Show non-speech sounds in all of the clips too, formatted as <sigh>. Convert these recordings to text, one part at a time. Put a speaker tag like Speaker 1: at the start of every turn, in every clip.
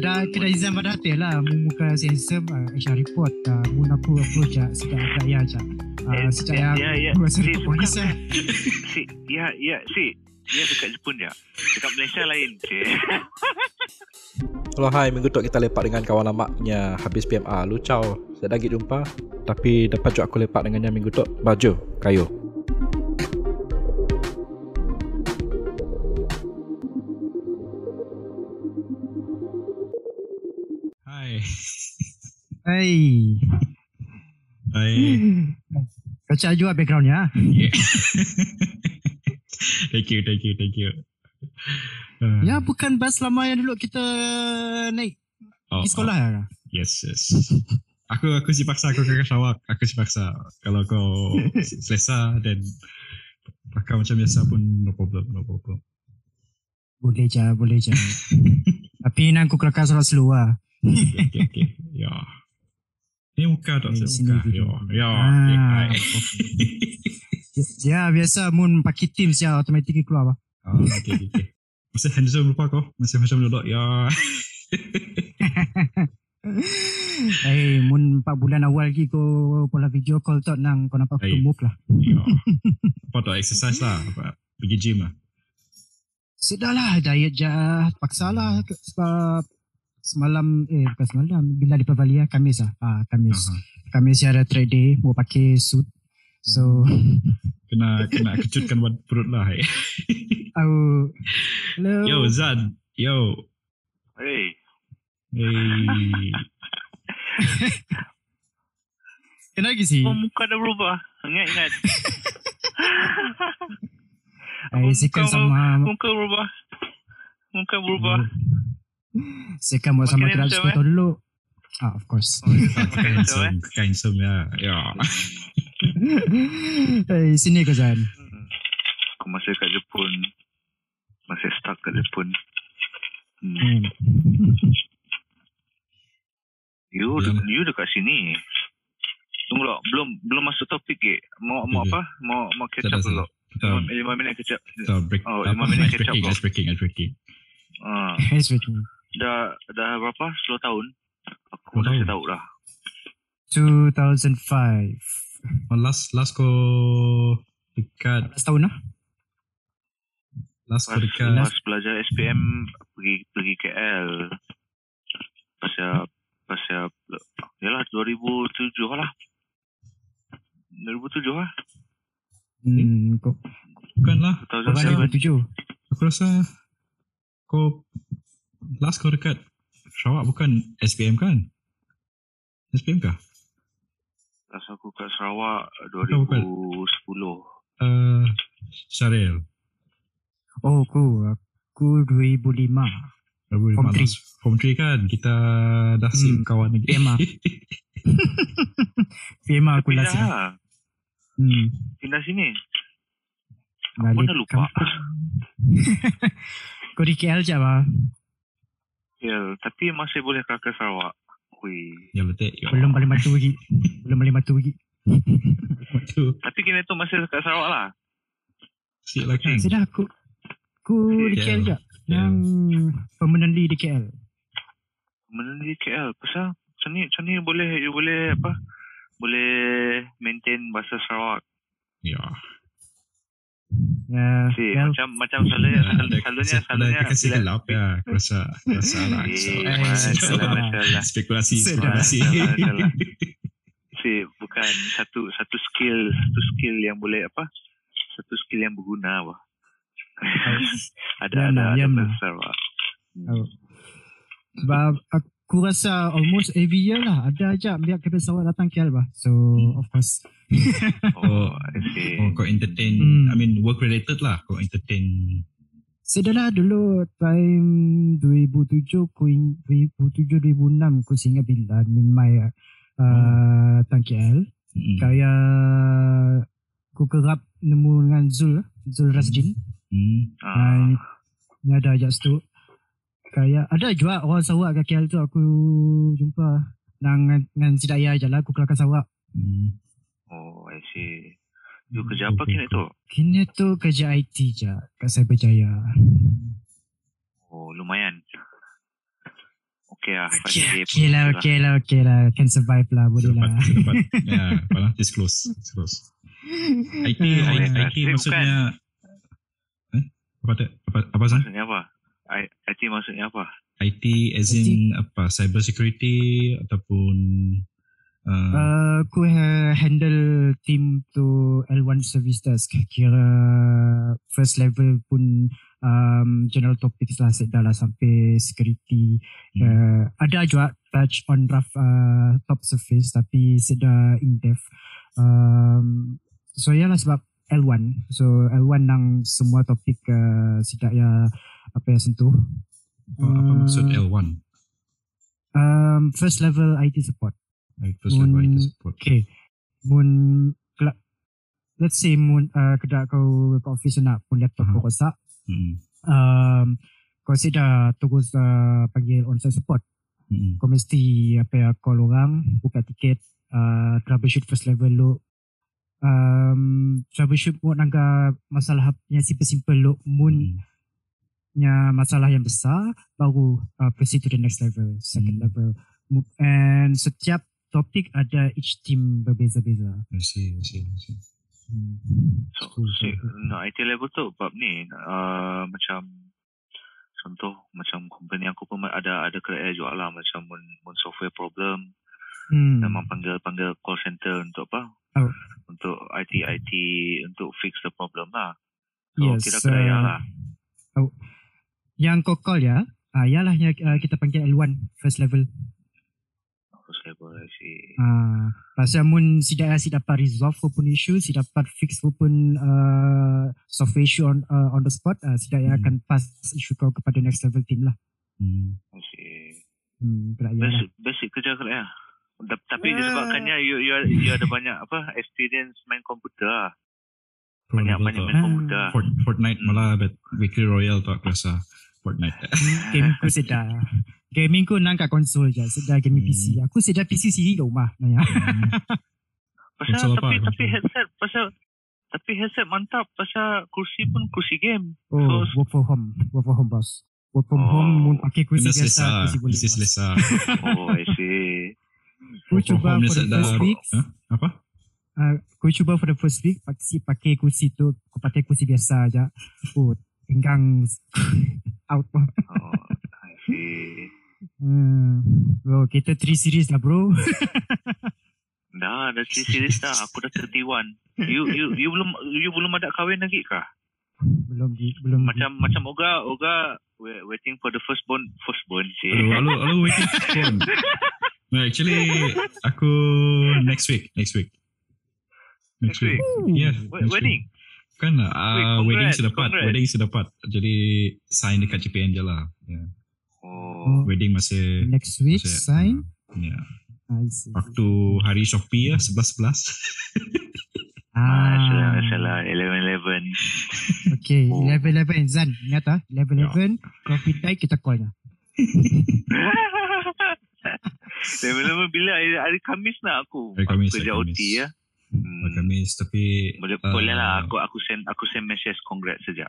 Speaker 1: kedai kedai Izan pada hati lah mu muka sensor uh, HR report uh, mu aku approach uh, sejak agak ya je uh,
Speaker 2: Eh,
Speaker 1: sejak
Speaker 2: ya,
Speaker 1: ya,
Speaker 2: ya, ya.
Speaker 1: aku rasa
Speaker 2: Si,
Speaker 1: polis
Speaker 2: bukan,
Speaker 1: eh
Speaker 2: Si, ya, ya, si. Dia dekat Jepun je. Dekat Malaysia lain. Si.
Speaker 3: Hello hai, minggu tu kita lepak dengan kawan lamaknya habis PMA. Lu ciao. Saya dah lagi jumpa. Tapi dapat juga aku lepak dengannya minggu tu. Baju, kayu.
Speaker 4: Hai
Speaker 1: Hai. Kacau juga backgroundnya ah.
Speaker 4: Yeah. <laughs> thank you, thank you, thank you. Uh,
Speaker 1: Ya bukan bas lama yang dulu kita naik
Speaker 4: oh,
Speaker 1: pergi sekolah
Speaker 4: oh,
Speaker 1: ya.
Speaker 4: yes, yes. Aku aku si paksa aku ke Sarawak. Aku si paksa. Kalau kau <laughs> selesa dan pakai macam biasa pun no problem, no problem.
Speaker 1: Boleh je, boleh je. <laughs> Tapi nak aku kelakar slow lah.
Speaker 4: Okay, okay, okay. Ya. Ni muka tak saya muka. Ya, ya.
Speaker 1: Ah. <laughs> Ya biasa mun pakai Teams ya automatik keluar apa.
Speaker 4: Ah, okay, okay, okay. Masih handsome lupa kau? Masih macam dulu? Ya.
Speaker 1: Eh, mun 4 bulan awal lagi kau pola video call tu nang kau nampak
Speaker 4: Baik.
Speaker 1: gemuk lah.
Speaker 4: ya. <laughs> Apa tu? Exercise lah. Apa? Pergi gym lah.
Speaker 1: Sudahlah diet je paksa lah sebab semalam eh bukan semalam bila di Pavalia Kamis ah ah Kamis
Speaker 4: Aha.
Speaker 1: Kamis ada trade day mau pakai suit so <laughs>
Speaker 4: Kena kena kejutkan buat perut lah. eh.
Speaker 1: aku hello
Speaker 4: Yo, Zan. Yo.
Speaker 2: Hey.
Speaker 4: Hey. <laughs>
Speaker 1: kenapa lagi sih
Speaker 2: Oh, muka dah berubah. Ingat, ingat. <laughs> Muka-
Speaker 1: sama
Speaker 2: Muka berubah. Muka berubah.
Speaker 1: Sikan mau sama keras
Speaker 2: handsome,
Speaker 1: tahun dulu ah of course
Speaker 4: Kakak <laughs> handsome. Kakak handsome ya. Ya. <laughs>
Speaker 1: eh sini kau Zan
Speaker 2: Aku masih kat Jepun. Masih stuck kat Jepun. Hmm.
Speaker 1: hmm. <laughs>
Speaker 2: You, de- you dekat sini. Tunggu dulu. Belum belum masuk topik ke. Mau mau
Speaker 4: Okay.
Speaker 2: apa? Mau mau catch
Speaker 4: Tak
Speaker 2: up
Speaker 4: ada,
Speaker 2: dulu. Lima, minit catch up.
Speaker 4: kita break.
Speaker 2: Oh, lima minit catch up
Speaker 4: breaking, ice breaking, ice breaking.
Speaker 2: Ah,
Speaker 1: hey speaking
Speaker 2: dah dah berapa? 10 tahun. Aku
Speaker 4: 10
Speaker 2: dah
Speaker 4: tahun?
Speaker 2: tahu lah.
Speaker 1: 2005
Speaker 4: Oh, last last ko dekat
Speaker 1: 11 tahun lah
Speaker 4: last ko
Speaker 2: Pas,
Speaker 4: dekat
Speaker 2: pas belajar SPM pergi pergi KL. Pasal pasal yalah 2007 lah. 2007 lah.
Speaker 1: hmm, kau
Speaker 4: bukan lah.
Speaker 1: kau
Speaker 2: 2007.
Speaker 1: 2007
Speaker 4: Aku rasa ko last ko dekat Sarawak bukan SPM kan? SPM kah?
Speaker 2: Rasa aku kat Sarawak
Speaker 4: Bukan, bukan.
Speaker 2: 2010.
Speaker 4: Uh, Syaril.
Speaker 1: Oh, aku aku 2005.
Speaker 4: Form
Speaker 1: Form three.
Speaker 4: Form 3 kan kita dah sim
Speaker 1: Hmm.
Speaker 4: kawan lagi.
Speaker 1: PMA. PMA <laughs> <laughs> aku
Speaker 2: Pindah
Speaker 1: last lah.
Speaker 2: lah.
Speaker 1: Hmm.
Speaker 2: Pindah sini.
Speaker 1: Balik
Speaker 2: Aku dah lupa. <laughs>
Speaker 1: Kau di KL je apa?
Speaker 2: Ya, tapi masih boleh ke Sarawak. Hui.
Speaker 4: ya letak. Ya.
Speaker 1: Belum balik batu lagi. Belum balik batu lagi. <laughs>
Speaker 2: Tapi kini tu masih kat Sarawak lah.
Speaker 4: Sik lah kan.
Speaker 1: Sudah aku aku di KL
Speaker 4: KL.
Speaker 1: je. Yang permanently di KL.
Speaker 2: Mana di KL. Pasal macam ni, macam ni boleh, you boleh apa? Boleh maintain bahasa Sarawak.
Speaker 4: Ya.
Speaker 1: Ya,
Speaker 2: Si,
Speaker 1: KL.
Speaker 2: macam macam selalunya, <laughs>
Speaker 4: Ya,
Speaker 2: selalunya,
Speaker 4: kasih-
Speaker 2: selalunya. bila-
Speaker 4: gelap ya. Rasa. Rasa lah.
Speaker 2: Masalah, <laughs> masalah.
Speaker 4: Spekulasi. Spekulasi.
Speaker 2: Si, <laughs> bukan satu satu skill, satu skill yang boleh apa? Satu skill yang berguna apa? ada ada ada. Sarawak.
Speaker 1: Oh. Sebab aku rasa almost every year lah ada aja biar kita Sarawak datang KL bah. So of course. <laughs>
Speaker 2: Oh, I see.
Speaker 4: Oh, kau entertain.
Speaker 1: Hmm.
Speaker 4: I mean, work related lah. Kau entertain.
Speaker 1: Sudahlah dulu time 2007 ku ing- 2007 2006 ku singa bila Nimai uh, datang KL.
Speaker 4: Mm.
Speaker 1: Kaya ku kerap nemu dengan Zul Zul Rasjin.
Speaker 4: Hmm.
Speaker 2: Ah,
Speaker 1: Ni ada ajak situ. Kayak ada juga orang Sarawak kat KL tu aku jumpa dengan dengan si Daya je lah aku kelakar Sarawak.
Speaker 4: Hmm.
Speaker 2: oh, I see. You kerja apa kini tu?
Speaker 1: Kini tu kerja IT je kat Cyberjaya.
Speaker 2: Oh, lumayan. okay lah.
Speaker 1: Okay,
Speaker 2: 5K pun
Speaker 1: okay lah,
Speaker 2: okay
Speaker 1: okay lah, okay lah. Can survive lah, boleh
Speaker 4: Dapat,
Speaker 1: lah.
Speaker 4: dapat. <laughs> Ya, apa lah, disclose. disclose. IT,
Speaker 1: Ah,
Speaker 4: IT. IT
Speaker 2: Bukan.
Speaker 4: maksudnya... Eh? Apa, tak? apa, apa Zan?
Speaker 2: Maksudnya apa? I- IT maksudnya apa?
Speaker 4: IT as in apa? Cyber security ataupun... Uh,
Speaker 1: Uh, aku ha- handle team tu L1 service desk. Kira first level pun um, general topics lah sedar lah sampai security.
Speaker 4: Hmm.
Speaker 1: Uh, ada juga touch on rough uh, top surface tapi sedar in depth. Um, so ya lah sebab L1. So L1 nang semua topik uh, sedar ya apa ya sentuh.
Speaker 4: apa, apa maksud
Speaker 1: Uh,
Speaker 4: L1?
Speaker 1: Um, first level IT support.
Speaker 4: First level
Speaker 1: mun-
Speaker 4: IT support.
Speaker 1: Okay. Mun let's say mun uh, kedak kau ke office nak pun laptop
Speaker 4: Aha.
Speaker 1: kau rosak.
Speaker 4: Hmm.
Speaker 1: Um, kau mesti dah terus uh, panggil on-site support.
Speaker 4: Hmm.
Speaker 1: Kau mesti apa ya call orang, buka tiket, uh, troubleshoot first level lo. Um, troubleshoot pun nangga masalah yang simple-simple lo mun
Speaker 4: Hmm.
Speaker 1: Nya masalah yang besar baru uh, proceed to the next level, second
Speaker 4: Hmm.
Speaker 1: level. And setiap topik ada each team berbeza-beza.
Speaker 4: I see, I see, I see.
Speaker 1: Hmm.
Speaker 2: So,
Speaker 1: Cool,
Speaker 2: si,
Speaker 1: cool, cool.
Speaker 2: nak IT level tu bab ni uh, macam contoh macam company aku pun ada ada kerja juga lah macam mun, mun software problem
Speaker 1: Hmm.
Speaker 2: memang panggil panggil call center untuk apa
Speaker 1: Oh.
Speaker 2: untuk IT IT untuk fix the problem lah so
Speaker 1: Yes,
Speaker 2: kira kerja
Speaker 1: uh,
Speaker 2: lah
Speaker 1: Oh. Yang kau call ya, ah, ialah yang uh, kita panggil L1, first level.
Speaker 2: first level si
Speaker 1: Ah, pasal mun si dah si dapat resolve pun issue, si dapat fix pun uh, software issue on uh, on the spot, uh, si dah
Speaker 4: Hmm.
Speaker 1: akan pass issue kau kepada next level team lah.
Speaker 4: Hmm.
Speaker 2: si
Speaker 1: Hmm, berat ialah.
Speaker 2: basic basic kerja kerja Ta- tapi
Speaker 1: Ah.
Speaker 2: disebabkannya you, you, you ada banyak apa experience main komputer lah
Speaker 4: Pro
Speaker 2: banyak
Speaker 4: level
Speaker 2: banyak
Speaker 4: tu.
Speaker 2: main komputer
Speaker 4: Fort, Fortnite malah bet Weekly Royal tu aku rasa Fortnite.
Speaker 1: Game ku sedar. Gaming ku nang kat konsol je, sedar gaming
Speaker 4: Hmm.
Speaker 1: PC. Aku sedar PC sendiri kat rumah. Naya.
Speaker 4: Hmm. <laughs>
Speaker 2: Pasal
Speaker 4: Konsol apa?
Speaker 2: tapi tapi headset pasal tapi headset mantap pasal kursi pun kursi game.
Speaker 1: Oh,
Speaker 2: So-
Speaker 1: work from home. Work from home, boss. Work from
Speaker 2: Oh.
Speaker 1: home, mun pakai kursi biasa,
Speaker 4: selesa.
Speaker 1: kursi boleh. Boss.
Speaker 4: selesa. <laughs>
Speaker 2: Oh, I see.
Speaker 1: Aku
Speaker 4: from
Speaker 1: cuba for the first week.
Speaker 4: Huh? Apa?
Speaker 1: Uh, aku cuba for the first week pakai pakai kursi tu, aku pakai kursi biasa aja. Oh, pinggang <laughs> out.
Speaker 2: Oh, I see.
Speaker 1: Hmm. Bro, kita 3 series lah bro. <laughs>
Speaker 2: Dah, dah three series dah. Aku dah 31. You you you belum you belum ada kahwin lagi kah?
Speaker 1: belum belum di.
Speaker 2: Macam macam Oga Oga waiting for the first born first born sih.
Speaker 4: Alu, alu waiting. No, <laughs> actually, aku next week. Next week.
Speaker 2: Next week.
Speaker 4: Yeah.
Speaker 2: We-
Speaker 4: next week. Kan uh,
Speaker 2: Wait,
Speaker 4: wedding sedapat.
Speaker 2: congrats.
Speaker 4: Wedding sedapat. Jadi sign dekat CPN je lah. Yeah.
Speaker 2: Oh.
Speaker 4: Wedding masih
Speaker 1: Next week
Speaker 4: masih,
Speaker 1: sign.
Speaker 4: Yeah.
Speaker 1: I see.
Speaker 4: Waktu hari Shopee ya 11-11. <laughs>
Speaker 2: Ah, salah,
Speaker 1: Ah,
Speaker 2: salah. 11-11.
Speaker 1: okay.
Speaker 2: Oh.
Speaker 1: 11-11 Zan, ingat ah. 11-11, kalau pintai kita call <laughs> nya.
Speaker 2: 11-11 bila hari, hari Khamis nak aku.
Speaker 4: Hari Khamis,
Speaker 2: Aku kerja OT ya. Hmm.
Speaker 4: Hmm. Kamis tapi
Speaker 2: Boleh,
Speaker 4: Ah.
Speaker 2: boleh lah. Aku aku send aku send message congrats saja.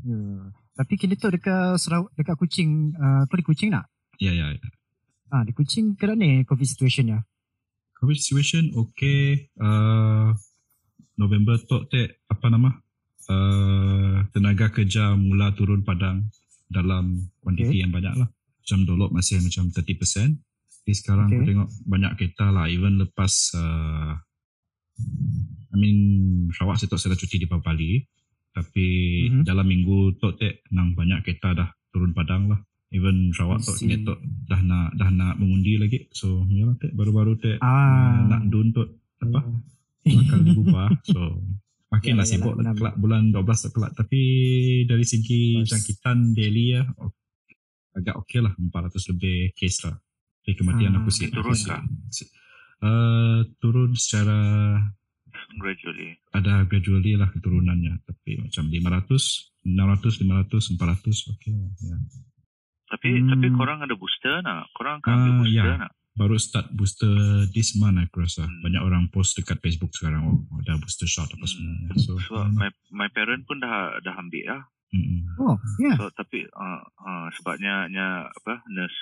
Speaker 1: Yeah. Tapi kini tu dekat Sarawak, dekat Kuching, uh, kau di Kuching nak?
Speaker 4: ya ya. ya.
Speaker 1: Ah, di Kuching kena ni COVID situation ya.
Speaker 4: COVID situation okay. Uh, November tu te apa nama? Uh, tenaga kerja mula turun padang dalam kuantiti
Speaker 1: Okay.
Speaker 4: yang banyak lah. Macam dulu masih macam 30%. Tapi sekarang
Speaker 1: Okay.
Speaker 4: aku tengok banyak kereta lah. Even lepas uh, I mean Sarawak saya tak sudah cuti di Bali. Tapi
Speaker 1: Mhm.
Speaker 4: dalam minggu tu te nang banyak kereta dah turun padang lah. Even Sarawak
Speaker 1: see.
Speaker 4: ni tu dah nak dah nak mengundi lagi. So yalah te baru-baru te
Speaker 1: Ah.
Speaker 4: uh, nak dun tu apa bakal diubah. <laughs> So makin lah
Speaker 1: Yalah,
Speaker 4: sibuk
Speaker 1: yalah,
Speaker 4: lah kelak bulan 12 tu kelak. Tapi dari segi jangkitan daily ya oh, agak okey lah 400 lebih case lah. Jadi kematian
Speaker 1: Ah,
Speaker 4: aku sih.
Speaker 2: turun
Speaker 4: si- Uh, turun secara
Speaker 2: Gradually.
Speaker 4: ada gradually lah keturunannya tapi macam 500 600 500 400 okey lah ya.
Speaker 2: Tapi
Speaker 1: Hmm.
Speaker 2: tapi korang ada booster nak? Korang akan ambil
Speaker 4: Ah,
Speaker 2: booster
Speaker 4: ya.
Speaker 2: nak?
Speaker 4: baru start booster this month aku rasa
Speaker 2: Hmm.
Speaker 4: banyak orang post dekat Facebook sekarang oh ada booster shot apa
Speaker 2: Hmm.
Speaker 4: sebenarnya so
Speaker 2: So
Speaker 4: ya.
Speaker 2: my my parent pun dah dah ambil lah.
Speaker 4: Mm-mm.
Speaker 1: Oh, ya.
Speaker 2: So tapi uh, uh, sebabnya nya apa nurse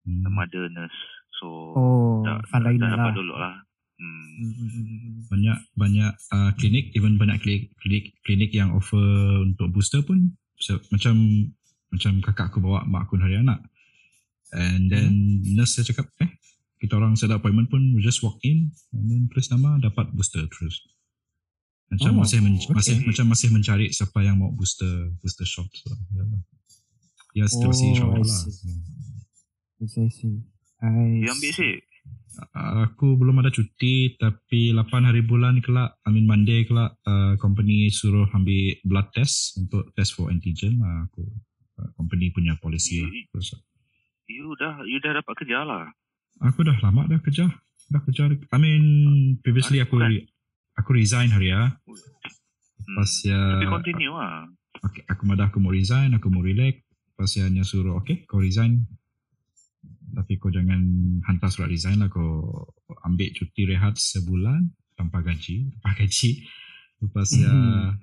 Speaker 4: Hmm.
Speaker 2: the mother nurse. So
Speaker 1: Oh,
Speaker 2: tak,
Speaker 1: fun
Speaker 2: tak,
Speaker 1: lain
Speaker 2: tak dapat
Speaker 1: lah.
Speaker 2: dulu lah. Hmm.
Speaker 1: Hmm, hmm, hmm, hmm.
Speaker 4: banyak banyak uh, klinik even banyak klinik klinik klinik yang offer untuk booster pun so, macam macam kakak aku bawa mak aku hari anak and then nurse dia cakap eh kita orang set appointment pun we just walk in and then tulis nama dapat booster terus macam
Speaker 1: Oh,
Speaker 4: masih men,
Speaker 1: okay.
Speaker 4: masih macam masih mencari siapa yang mau booster booster shot so, ya lah. ya situasi
Speaker 1: Oh,
Speaker 4: insyaAllah lah.
Speaker 1: I see, I see. I
Speaker 2: Dia ambil sih.
Speaker 4: Aku belum ada cuti tapi 8 hari bulan kelak, I mean Monday kelak uh, company suruh ambil blood test untuk test for antigen lah aku. Uh, company punya policy lah. Terus,
Speaker 2: You dah you dah dapat kerja lah.
Speaker 4: aku dah lama dah kerja. Dah kerja. I mean previously
Speaker 2: Ah,
Speaker 4: aku re, aku resign hari ya.
Speaker 2: Hmm.
Speaker 4: Pas ya
Speaker 2: Tapi continue lah.
Speaker 4: okay, aku madah aku mau resign, aku mau relax. Pas ya dia suruh okay kau resign. Tapi kau jangan hantar surat resign lah kau ambil cuti rehat sebulan tanpa gaji, tanpa <laughs> gaji. Lepas ya.
Speaker 2: Hmm.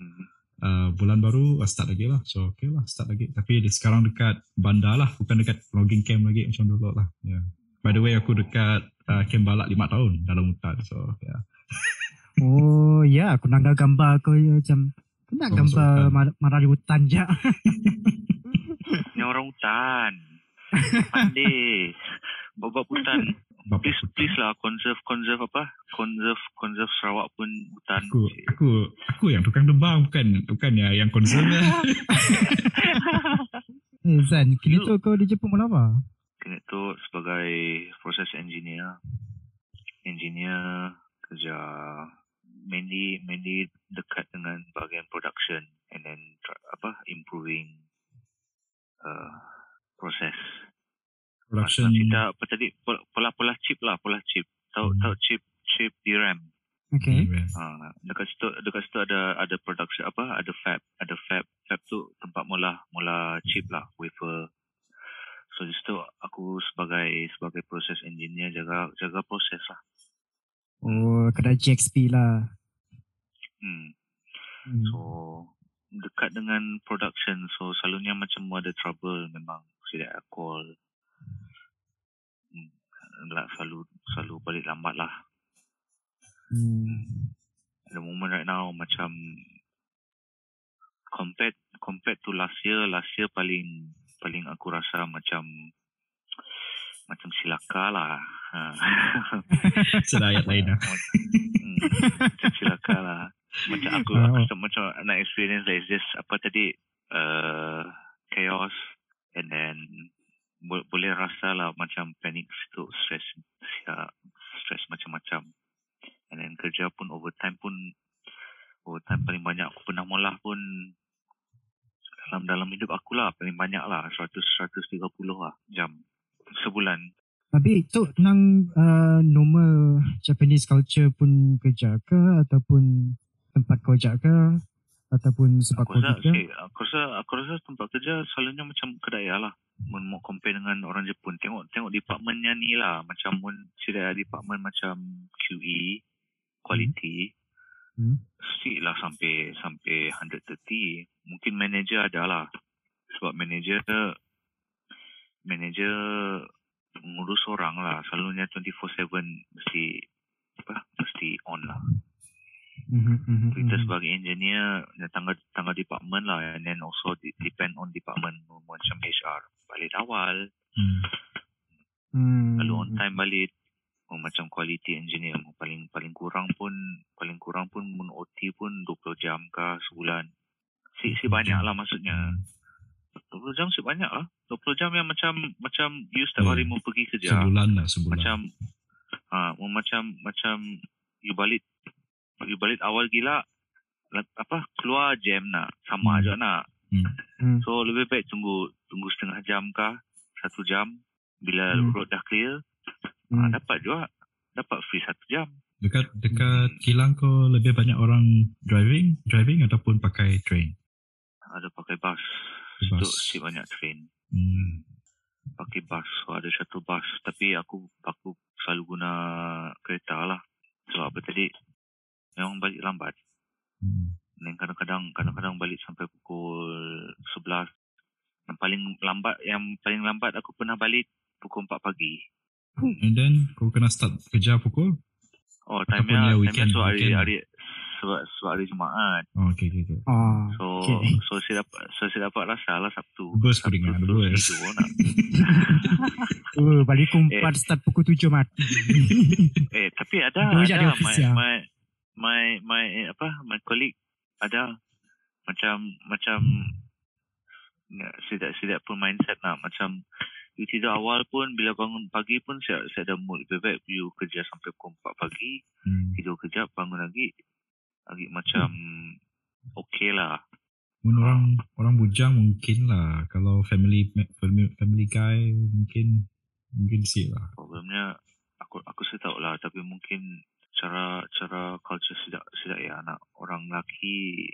Speaker 4: uh, bulan baru uh, start lagi lah. So okay lah start lagi. Tapi di, sekarang dekat bandar lah, bukan dekat logging camp lagi macam dulu lah. Yeah. By the way aku dekat uh, camp balak 5 tahun dalam hutan. So yeah. <laughs>
Speaker 1: Oh ya, aku nak gambar kau ya, macam Kau nak
Speaker 4: Oh,
Speaker 1: gambar marah di hutan je. <laughs>
Speaker 2: Ni orang hutan. Pandai. Bawa hutan. Please please lah conserve conserve apa? Conserve conserve Sarawak pun hutan.
Speaker 4: aku aku aku yang tukang tebang bukan bukan ya yang concern lah. <laughs>
Speaker 1: Eh Zan, kini tu kau di Jepun buat apa?
Speaker 2: Kena tu sebagai proses engineer. Engineer kerja mainly mainly dekat dengan bahagian production and then tr- apa improving uh, proses. Macam kita apa tadi pola pola, chip lah pola chip. Tahu
Speaker 4: Hmm.
Speaker 2: tahu chip chip DRAM.
Speaker 1: Okay.
Speaker 2: Ha, dekat situ dekat situ ada ada production apa ada fab ada fab fab tu tempat mula mula chip lah wafer so di situ aku sebagai sebagai proses engineer jaga jaga proses lah
Speaker 1: Oh, kedai GXP lah.
Speaker 2: hmm.
Speaker 1: Hmm.
Speaker 2: so dekat dengan production so selalunya macam ada trouble memang tidak I call hmm. lah, selalu selalu balik lambat lah
Speaker 1: Hmm.
Speaker 2: the moment right now macam compared compared to last year last year paling paling aku rasa macam macam silaka lah ha.
Speaker 4: Sudah ayat lain lah.
Speaker 2: hmm, macam silaka lah macam aku
Speaker 1: Oh.
Speaker 2: aku macam, macam nak experience lah it's just apa tadi uh, chaos and then bo- boleh rasa lah macam panic situ stress ya, stress macam-macam and then kerja pun overtime pun overtime paling banyak aku pernah mula pun dalam dalam hidup aku lah paling banyak lah 100 130 lah jam sebulan.
Speaker 1: Tapi tu nang uh, normal Japanese culture pun kerja ke ataupun tempat kerja ke ataupun sebab
Speaker 2: aku rasa
Speaker 1: kerja?
Speaker 2: okay, aku rasa aku rasa tempat kerja selalunya macam kedai lah mun mau compare dengan orang Jepun. Tengok tengok departmentnya ni lah. Macam mun sida department macam QE quality.
Speaker 1: Hmm.
Speaker 2: stick lah sampai sampai 130 mungkin manager ada lah sebab manager manager ngurus orang lah. Selalunya 24/7 mesti apa mesti on lah.
Speaker 1: Mhm, mhm,
Speaker 2: kita
Speaker 1: mhm.
Speaker 2: sebagai engineer tangga tangga department lah. And then also de- depend on department macam HR balik awal.
Speaker 4: Hmm.
Speaker 1: Hmm.
Speaker 2: lalu on time balik oh, macam quality engineer paling paling kurang pun paling kurang pun mun OT pun 20 jam kah sebulan. Si si banyak lah maksudnya 20 jam si banyak lah 20 jam yang macam macam you setiap
Speaker 4: Oh,
Speaker 2: hari mau pergi kerja
Speaker 4: Sebulan lah sebulan.
Speaker 2: macam ha, mau macam macam you balik you balik awal gila la- apa keluar jam nak sama
Speaker 4: Hmm.
Speaker 2: aja nak
Speaker 4: Hmm.
Speaker 1: Hmm.
Speaker 2: so lebih baik tunggu tunggu setengah jam kah satu jam bila
Speaker 1: Hmm.
Speaker 2: road dah clear
Speaker 1: Hmm.
Speaker 2: ha, dapat juga dapat free satu jam
Speaker 4: Dekat dekat kilang kau lebih banyak orang driving, driving ataupun pakai train.
Speaker 2: ada pakai bus
Speaker 4: Bus.
Speaker 2: Untuk si banyak train
Speaker 4: Hmm.
Speaker 2: pakai bus so ada satu bus tapi aku aku selalu guna kereta lah sebab apa tadi memang balik lambat
Speaker 4: Hmm.
Speaker 2: dan kadang-kadang kadang-kadang balik sampai pukul 11 yang paling lambat yang paling lambat aku pernah balik pukul 4 pagi.
Speaker 4: And then kau kena start kerja pukul?
Speaker 2: Oh, time-nya,
Speaker 4: ya,
Speaker 2: time-nya sebab hari, hari sebab, sebab hari Jumaat.
Speaker 4: Oh, okay, okay, okay.
Speaker 1: Ah,
Speaker 2: So,
Speaker 1: okay.
Speaker 2: so saya dapat so saya dapat rasa lah Sabtu.
Speaker 4: Bus peringat,
Speaker 2: terus
Speaker 4: bus.
Speaker 2: tidur nak. <laughs>
Speaker 1: Oh, balik pukul
Speaker 2: Eh.
Speaker 1: 4 start pukul 7 mati. <laughs>
Speaker 2: Eh, tapi ada
Speaker 1: Dua ada
Speaker 2: ada
Speaker 1: office
Speaker 2: my,
Speaker 1: ya.
Speaker 2: my my my eh, apa my colleague ada macam macam ya, saya tak saya tak pun mindset nak macam you tidur awal pun bila bangun pagi pun saya saya ada mood lebih baik you kerja sampai pukul 4 pagi
Speaker 4: Hmm.
Speaker 2: tidur kejap bangun lagi lagi macam okay lah.
Speaker 4: Mun orang orang bujang mungkin lah. Kalau family family, family guy mungkin mungkin sih lah.
Speaker 2: problemnya aku aku saya tahu lah. Tapi mungkin cara cara culture tidak tidak ya. Anak orang lelaki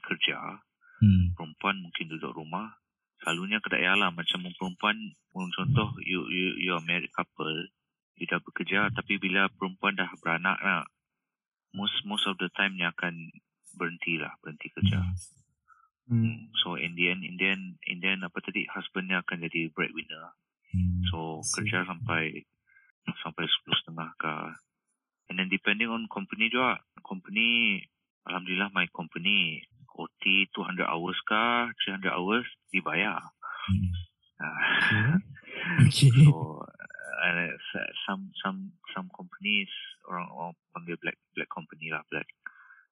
Speaker 2: kerja
Speaker 4: Hmm.
Speaker 2: perempuan mungkin duduk rumah. Selalunya kedai lah. Macam perempuan contoh you you you are married couple. You dah bekerja tapi bila perempuan dah beranak nak most most of the time dia akan berhenti lah berhenti kerja
Speaker 1: Hmm.
Speaker 2: so in the end in the end in the end apa tadi husbandnya akan jadi breadwinner
Speaker 4: Hmm.
Speaker 2: So
Speaker 1: See.
Speaker 2: kerja sampai sampai sepuluh setengah ke. And then depending on company juga. Company, Alhamdulillah my company OT 200 hours ke 300 hours dibayar.
Speaker 4: Hmm.
Speaker 2: Ah,
Speaker 1: Okay. <laughs>
Speaker 2: so uh, some some some companies orang orang panggil black black company lah black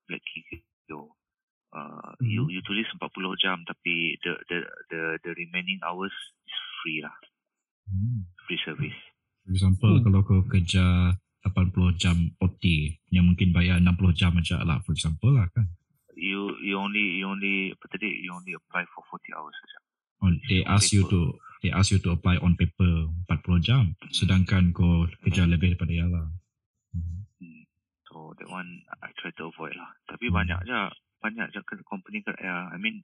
Speaker 2: black yo uh, you you tulis 40 jam tapi the the the the remaining hours is free lah
Speaker 4: Hmm.
Speaker 2: free service
Speaker 4: For example,
Speaker 1: Hmm.
Speaker 4: kalau kau kerja 80 jam OT, yang mungkin bayar 60 jam aja lah, for example lah kan.
Speaker 2: you you only you only apa tadi you only apply for 40 hours saja.
Speaker 4: On, they ask you
Speaker 2: paper.
Speaker 4: to they ask you to apply on paper 40 jam, sedangkan kau kerja lebih daripada ya lah. Hmm.
Speaker 2: So that one I try to avoid lah. Tapi banyak je banyak je company ke ya I mean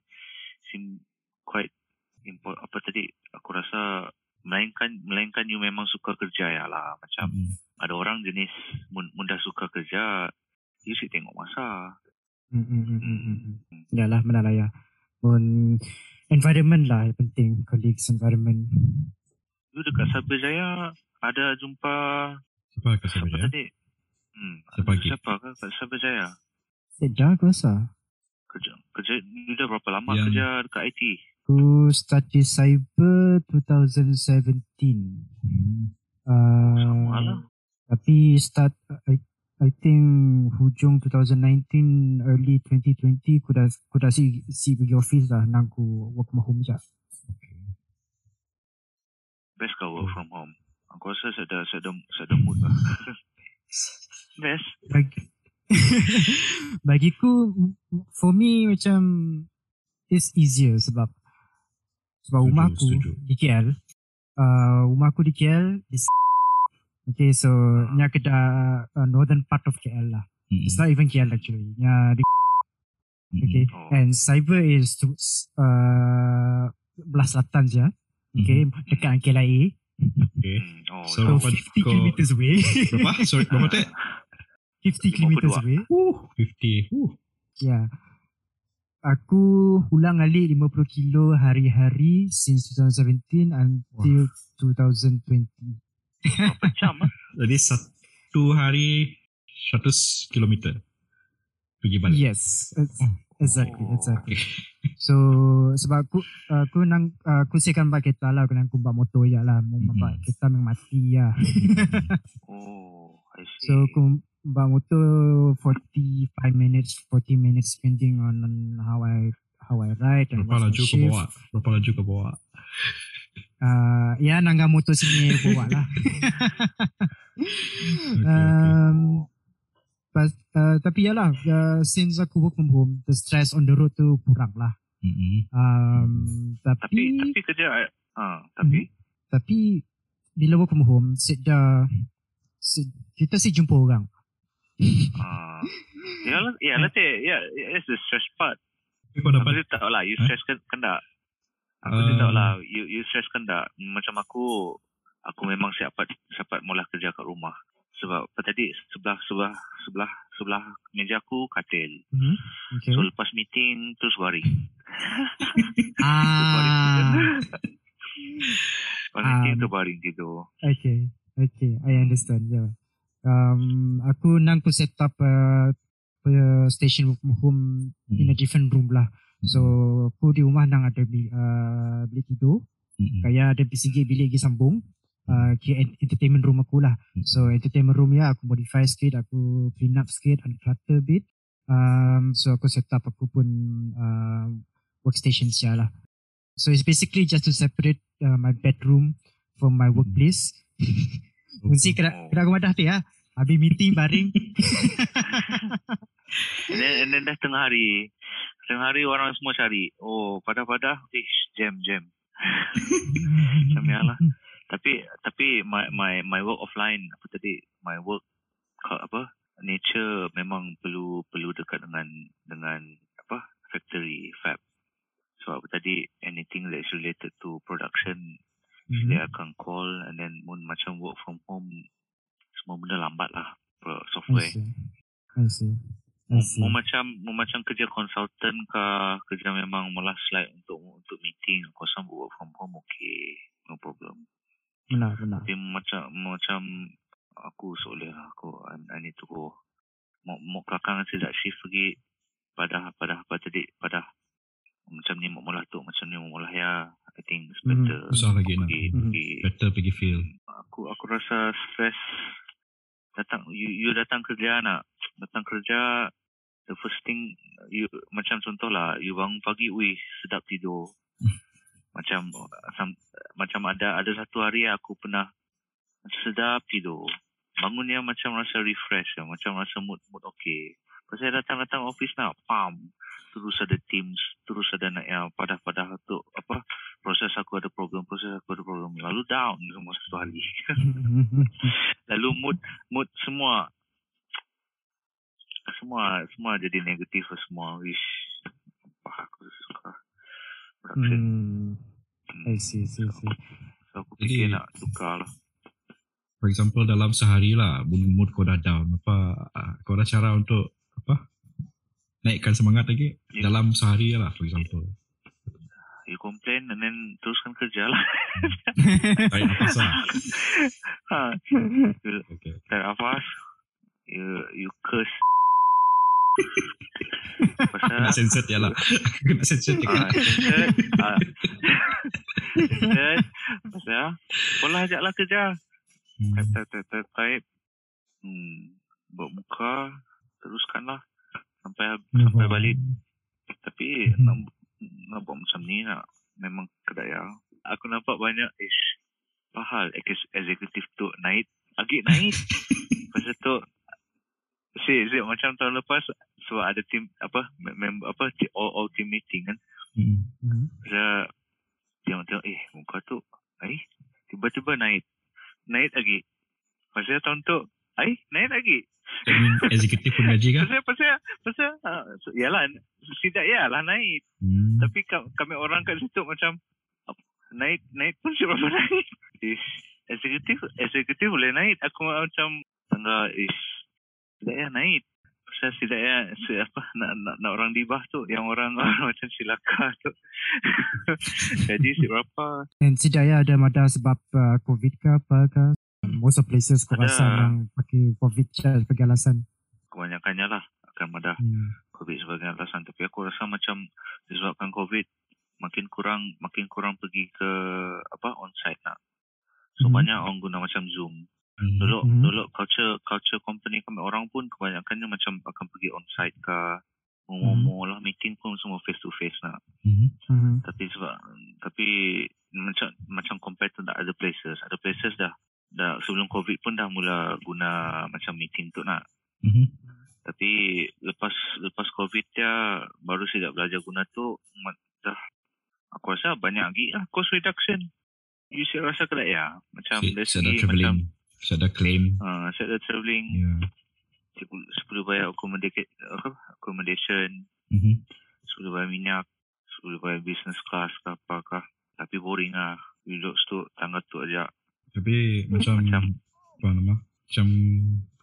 Speaker 2: seem quite import apa tadi aku rasa melainkan melainkan you memang suka kerja ya lah macam
Speaker 4: Hmm.
Speaker 2: ada orang jenis mun, mun dah suka kerja you sih tengok masa.
Speaker 1: Hmm, hmm, hmm, hmm. Yalah, benar lah ya. Pun environment lah yang penting. Colleagues environment.
Speaker 2: You dekat Sabah Jaya ada jumpa
Speaker 4: Siapa kat
Speaker 2: siapa
Speaker 4: Sabah Jaya?
Speaker 2: tadi? Hmm,
Speaker 4: Siapa lagi?
Speaker 2: Siapa ke kat Sabah Jaya?
Speaker 1: Sedar aku rasa.
Speaker 2: Kerja kerja you dah berapa lama
Speaker 4: Yang-
Speaker 2: kerja dekat IT?
Speaker 1: Aku start di cyber 2017.
Speaker 4: Hmm.
Speaker 1: Uh,
Speaker 2: Sama lah.
Speaker 1: Tapi start I, I think hujung 2019 early 2020 aku dah aku dah si si pergi office lah nang aku work from home je.
Speaker 2: Best kau work from home. Aku rasa saya dah, saya dah, saya dah mood lah. <laughs> Best.
Speaker 1: Bagi <laughs> bagiku for me macam it's easier sebab sebab
Speaker 4: Setuju,
Speaker 1: rumah aku
Speaker 4: setuju.
Speaker 1: di KL. Uh, rumah aku di KL di Okay, so nya kedai uh, northern part of KL lah.
Speaker 4: Hmm.
Speaker 1: It's not even KL actually. Nya di
Speaker 4: Hmm.
Speaker 1: Okay.
Speaker 2: Oh.
Speaker 1: And cyber is to, uh, belah selatan je. Okay. Dekat KLIA. <laughs>
Speaker 4: Okay.
Speaker 2: Oh,
Speaker 4: So,
Speaker 1: So,
Speaker 4: Berapa
Speaker 1: 50
Speaker 4: kau-
Speaker 1: kilometers away.
Speaker 4: Berapa? Sorry, <laughs> berapa tak?
Speaker 1: 50 kilometers
Speaker 2: 52.
Speaker 1: away.
Speaker 4: Uh, 50. Uh.
Speaker 1: Yeah. Aku ulang alik 50 kilo hari-hari since 2017 until 2020.
Speaker 2: berapa jam ah? <laughs>
Speaker 4: Jadi satu hari 100 kilometer. Pergi balik.
Speaker 1: Yes. It's- Exactly,
Speaker 2: Oh.
Speaker 1: exactly. So sebab aku aku nang aku siapkan bak kereta lah aku nang kumpak motor ya lah mau mm kereta memang mati ya. <laughs>
Speaker 2: Oh, I see.
Speaker 1: So aku bawa motor 45 minutes, 40 minutes depending on how I how I ride and
Speaker 4: Berapa laju kau
Speaker 1: shift.
Speaker 4: bawa? Berapa laju kau bawa?
Speaker 1: Uh, ya nangga motor sini bawa lah. <laughs> <laughs>
Speaker 4: Okay, okay.
Speaker 1: Pas, uh, tapi yalah, uh, since aku work from home, the stress on the road tu kurang lah.
Speaker 4: Mm-mm.
Speaker 1: Um,
Speaker 2: tapi
Speaker 1: tapi,
Speaker 2: tapi kerja ah tapi
Speaker 1: tapi bila work from home, sit dah, sit, kita sih jumpa orang.
Speaker 2: ah <laughs> ya lah ya lah teh ya it's the stress part.
Speaker 4: Kau
Speaker 2: Aku
Speaker 4: dapat
Speaker 2: tahu lah you
Speaker 4: Huh?
Speaker 2: stress kan kan tak? Aku
Speaker 4: Ah.
Speaker 2: tahu lah you you stress kan tak? Macam aku aku memang siap siap mula kerja kat rumah. Sebab tadi sebelah sebelah sebelah sebelah meja aku katil.
Speaker 1: Hmm? Okay.
Speaker 2: So lepas meeting terus baring. <laughs>
Speaker 1: ah,
Speaker 2: Lepas meeting
Speaker 1: Um,
Speaker 2: terbaring tidur.
Speaker 1: Okay, okay, I understand. Yeah. Um, aku nang ku set up uh, uh, station home in a different room lah. So aku di rumah nang ada uh, bilik tidur.
Speaker 4: Mm-mm.
Speaker 1: Kaya ada sikit bilik lagi sambung. Uh, entertainment room aku lah. So entertainment room ya aku modify sikit, aku clean up sikit, unclutter bit. Um, so aku set up aku pun uh, workstation sia lah. So it's basically just to separate uh, my bedroom from my workplace. <laughs> Mesti kena kena aku madah tu ya. Habis meeting baring.
Speaker 2: And then, and then dah tengah hari. Tengah hari orang semua cari. Oh, pada-pada, ish, jam, jam. <laughs> Macam lah. Tapi tapi my my my work offline apa tadi my work apa nature memang perlu perlu dekat dengan dengan apa factory fab. So apa tadi anything that is related to production
Speaker 1: Mhm.
Speaker 2: dia akan call and then mun macam work from home semua benda lambat lah pro-
Speaker 1: I
Speaker 2: software.
Speaker 1: see. I see. I see.
Speaker 2: Mu macam mu macam kerja consultant ke kerja memang malas like untuk untuk meeting kosong work from home okay no problem.
Speaker 1: Benar, benar.
Speaker 2: Tapi macam macam aku seolah aku I, I need to go mau mau belakang tidak shift pergi pada pada apa tadi pada macam ni mau mula tu macam ni mau mula ya I think it's
Speaker 1: Mhm.
Speaker 2: better
Speaker 4: Susah lagi nak.
Speaker 2: pergi,
Speaker 1: Mhm.
Speaker 2: pergi
Speaker 4: Better pergi feel.
Speaker 2: aku aku rasa stress datang you, you datang kerja nak datang kerja the first thing you macam contoh lah you bangun pagi wih sedap tidur <laughs> macam some, macam ada ada satu hari aku pernah sedap tidur. Bangunnya macam rasa refresh ya, macam rasa mood mood okay. Pasal datang-datang office nak pam terus ada teams terus ada nak yang padah-padah tu apa proses aku ada problem proses aku ada problem lalu down semua satu hari. <laughs> Lalu mood mood semua semua semua jadi negatif lah semua. Wish apa aku suka production.
Speaker 1: Hmm. I see, see, see.
Speaker 2: so aku fikir
Speaker 4: Jadi-
Speaker 2: nak tukar lah.
Speaker 4: For example dalam sehari lah mood, kau dah down apa ah, kau ada cara untuk apa naikkan semangat lagi?
Speaker 2: Ya.
Speaker 4: dalam sehari lah for example.
Speaker 2: You complain and then teruskan kerja lah.
Speaker 4: Tarik nafas lah
Speaker 2: ha,
Speaker 4: okay.
Speaker 2: tarik nafas you you curse pasal
Speaker 4: kena censored ya lah <laughs> kena censored
Speaker 2: Ah,
Speaker 4: kan
Speaker 2: censored. Ah. Censored. Pasal, Polah ajaklah kerja.
Speaker 4: Hmm.
Speaker 2: Type, type, type, type, type. Hmm. Buat muka. Teruskanlah. Sampai
Speaker 1: Move
Speaker 2: sampai balik. Tapi
Speaker 1: Mhm.
Speaker 2: nak, nak buat macam ni nak. Memang kedaya. Aku nampak banyak. Ish. Pahal executive tu naik. Lagi naik. <laughs> Pasal tu. Si, si, macam tahun lepas. So ada team apa member apa all, all team meeting kan?
Speaker 4: Hmm.
Speaker 1: Hmm.
Speaker 2: saya tengok-tengok eh muka tu eh tiba-tiba naik naik lagi. Pasal tahun tu eh naik lagi.
Speaker 4: Eksekutif pun gaji kah?
Speaker 2: Pasal pasal pasal uh, so, yalah tidak ya lah naik.
Speaker 4: Hmm.
Speaker 2: tapi ka- kami orang kat situ macam naik naik pun siapa <laughs> naik. Ish eksekutif eksekutif boleh naik. Aku macam tengah ish tidak ya naik pasal tidak ya apa nak, nak, nak orang dibah tu yang orang <laughs> macam silaka tu <laughs> jadi si berapa
Speaker 1: And si Daya ada madah sebab uh, COVID ke apa ke? Most of places
Speaker 2: Ada.
Speaker 1: rasa yang pakai COVID je sebagai alasan.
Speaker 2: kebanyakannya lah akan ada
Speaker 1: Hmm.
Speaker 2: COVID sebagai alasan tapi aku rasa macam disebabkan COVID makin kurang makin kurang pergi ke apa onsite nak so
Speaker 1: Mhm.
Speaker 2: banyak orang guna macam Zoom Dulu
Speaker 1: Mhm.
Speaker 2: dulu culture culture company kami orang pun kebanyakannya macam akan pergi onsite ke Momo lah meeting pun semua face to face nak
Speaker 4: Hmm.
Speaker 1: Hmm.
Speaker 2: tapi sebab tapi macam macam compare to the other places other places dah dah sebelum covid pun dah mula guna macam meeting tu nak
Speaker 4: Hmm.
Speaker 2: tapi lepas lepas covid dia baru saya belajar guna tu dah aku rasa banyak lagi lah cost reduction you rasa kedai ya macam dari segi macam
Speaker 4: Saya ada claim
Speaker 2: uh, saya ada travelling
Speaker 4: Ya.
Speaker 2: yeah. sepuluh bayar accommodation apa accommodation
Speaker 4: Mhm.
Speaker 2: sepuluh bayar minyak sepuluh bayar business class ke apakah tapi boring lah duduk situ tangga tu aja
Speaker 4: Tapi macam
Speaker 2: Macam-
Speaker 4: apa nama? Macam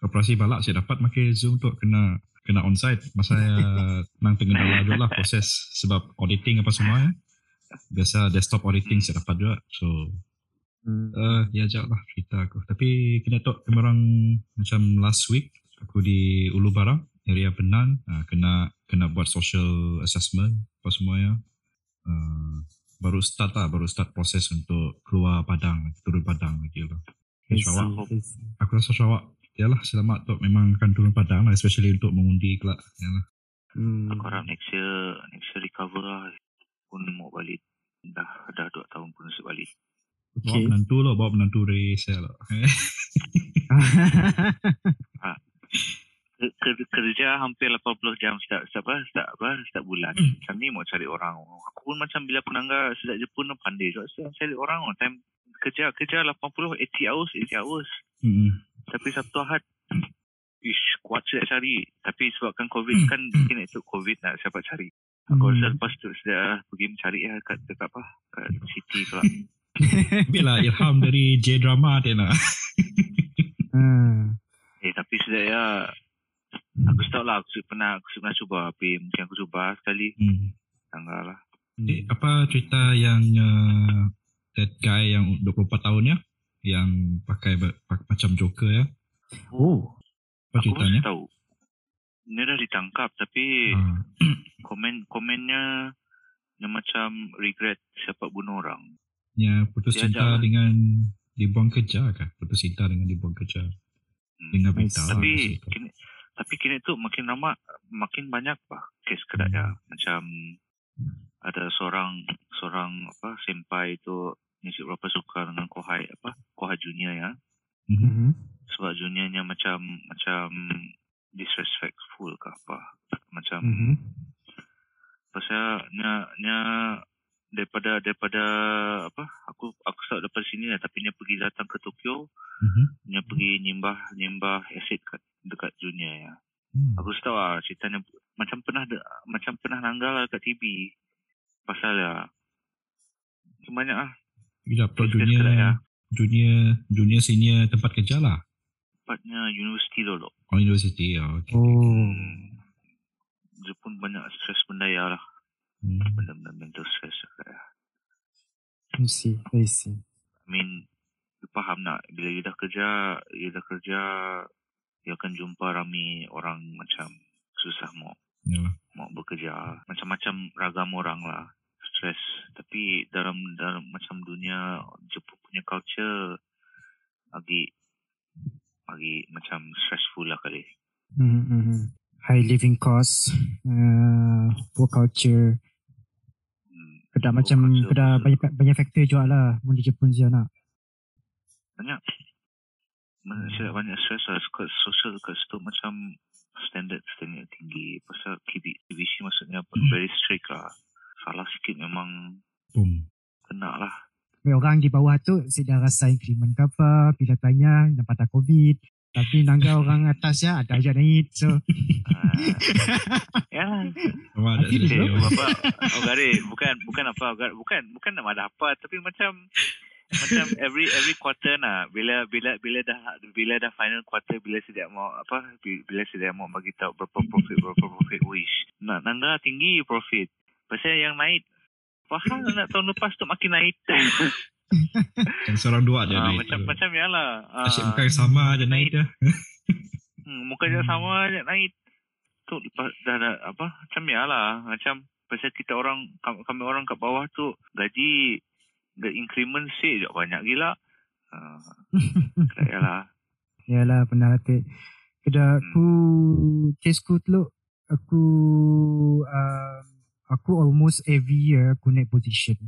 Speaker 4: operasi balak saya dapat pakai Zoom tu kena kena onsite masa saya <laughs> nang juga lah proses sebab auditing apa semua ya. Biasa desktop auditing saya dapat juga. So
Speaker 1: Hmm.
Speaker 4: Uh, ya ajak lah cerita aku. Tapi kena tok orang macam last week aku di Ulu Barang, area Penan, uh, kena kena buat social assessment apa semuanya. Uh, baru start lah, baru start proses untuk keluar Padang, turun Padang lagi lah.
Speaker 1: I see,
Speaker 4: Sarawak.
Speaker 1: I see.
Speaker 4: Aku rasa Sarawak, yalah selamat tok memang akan turun Padang lah, especially untuk mengundi kelak. Yalah.
Speaker 1: Hmm.
Speaker 2: Aku harap next year, next year recover lah. Pun mau balik. Dah, dah dua tahun pun mesti balik.
Speaker 4: Bawa
Speaker 1: Okay.
Speaker 4: menantu lah, bawa menantu race lah. <laughs>
Speaker 2: Ke- kerja hampir 80 jam setiap setiap apa setiap apa setiap bulan. Macam ni mau cari orang. Aku pun macam bila penangga sejak Jepun pun pandai juga saya cari orang. Time kerja kerja 80 80 hours 80 hours.
Speaker 4: Hmm.
Speaker 2: Tapi Sabtu Ahad Ish, kuat saya cari. Tapi sebabkan COVID kan mungkin itu COVID nak siapa cari. Aku rasa
Speaker 1: Hmm.
Speaker 2: lepas tu saya pergi mencari ya kat, dekat apa? Kat city tu <laughs>
Speaker 4: Ambil lah ilham dari J-drama dia nak.
Speaker 1: Ah. <laughs>
Speaker 2: Eh tapi sudah ya aku tahu lah aku pernah aku pernah cuba tapi mungkin aku cuba sekali
Speaker 4: Hmm.
Speaker 2: tanggal lah.
Speaker 4: Eh, apa cerita yang uh, that guy yang 24 tahun ya yang pakai macam Joker ya
Speaker 1: Oh.
Speaker 4: apa
Speaker 2: Aku
Speaker 4: ceritanya
Speaker 2: pun tahu. Dia dah ditangkap tapi
Speaker 4: Ah,
Speaker 2: komen komennya dia macam regret siapa bunuh orang.
Speaker 4: Ya putus
Speaker 2: Dia
Speaker 4: cinta
Speaker 2: ajak lah.
Speaker 4: dengan dibuang kerja kan putus cinta dengan dibuang kerja
Speaker 2: Hmm.
Speaker 4: dengan lah
Speaker 2: tapi
Speaker 4: situ.
Speaker 2: kini tapi kini tu makin lama makin banyak bah kes kedaya macam ada seorang seorang apa senpai itu ni berapa suka dengan kohai apa kohai junior ya
Speaker 4: Mhm.
Speaker 1: Mhm.
Speaker 2: sebab juniornya macam macam disrespectful ke apa macam
Speaker 1: Mhm.
Speaker 2: pasal nya nya daripada daripada apa aku aku start daripada sini lah tapi dia pergi datang ke Tokyo
Speaker 4: Mhm.
Speaker 2: dia pergi nyembah nyembah acid kat dekat junior ya
Speaker 4: Hmm.
Speaker 2: Aku tahu lah ceritanya macam pernah de, macam pernah nanggal lah kat TV. Pasal ya banyak lah
Speaker 4: Bila plot
Speaker 2: kes
Speaker 4: junior
Speaker 2: kedaya.
Speaker 4: junior junior senior tempat kerja lah
Speaker 2: Tempatnya universiti dulu.
Speaker 4: oh university oh, okay.
Speaker 1: Oh.
Speaker 2: Dia pun banyak stres bendaya lah.
Speaker 4: Hmm.
Speaker 2: Benda-benda mental stress lah.
Speaker 1: I see. I see.
Speaker 2: I mean, you faham nak bila you dah kerja, you dah kerja, you akan jumpa ramai orang macam susah mau
Speaker 4: Yalah.
Speaker 2: mau bekerja macam-macam ragam orang lah stres tapi dalam dalam macam dunia Jepun punya culture lagi lagi macam stressful lah kali
Speaker 1: Mhm, mhm. High living costs, uh, poor culture. Kedak
Speaker 2: Poor
Speaker 1: macam
Speaker 2: betul.
Speaker 1: banyak banyak faktor juga lah. Mun di Jepun je nak.
Speaker 2: banyak Malaysia banyak stress lah kat social kat situ macam standard standard tinggi pasal KB, KBC maksudnya
Speaker 1: Hmm.
Speaker 2: very strict lah salah sikit memang
Speaker 4: Boom.
Speaker 2: kena lah
Speaker 1: Tapi orang di bawah tu sudah rasa increment ke apa, bila tanya dapat COVID. Tapi nangga orang atas ya ada aja naik. So,
Speaker 2: ya lah apa oh gari bukan bukan apa bukan bukan nak ada apa tapi macam macam every every quarter nah bila bila bila dah bila dah final quarter bila sedia mau apa bi- bila sedia mau bagi tahu berapa profit berapa profit wish. Nak nanda tinggi profit. Pasal yang naik Faham nak tahun lepas tu makin naik. <laughs> <laughs>
Speaker 4: Yang seorang dua je
Speaker 2: Ah,
Speaker 4: naik
Speaker 2: macam
Speaker 4: tu.
Speaker 2: macam ya lah. Ah,
Speaker 4: Asyik muka yang sama je naik dia. <laughs>
Speaker 2: Hmm, muka dia sama je naik. Tu lepas dah, dah apa macam ya lah. Macam pasal kita orang kami, orang kat bawah tu gaji the increment sih je banyak gila. <laughs> Uh, ya lah.
Speaker 1: yalah benar hati. Kedak aku, kesku tu, aku, um, aku almost every year aku naik position.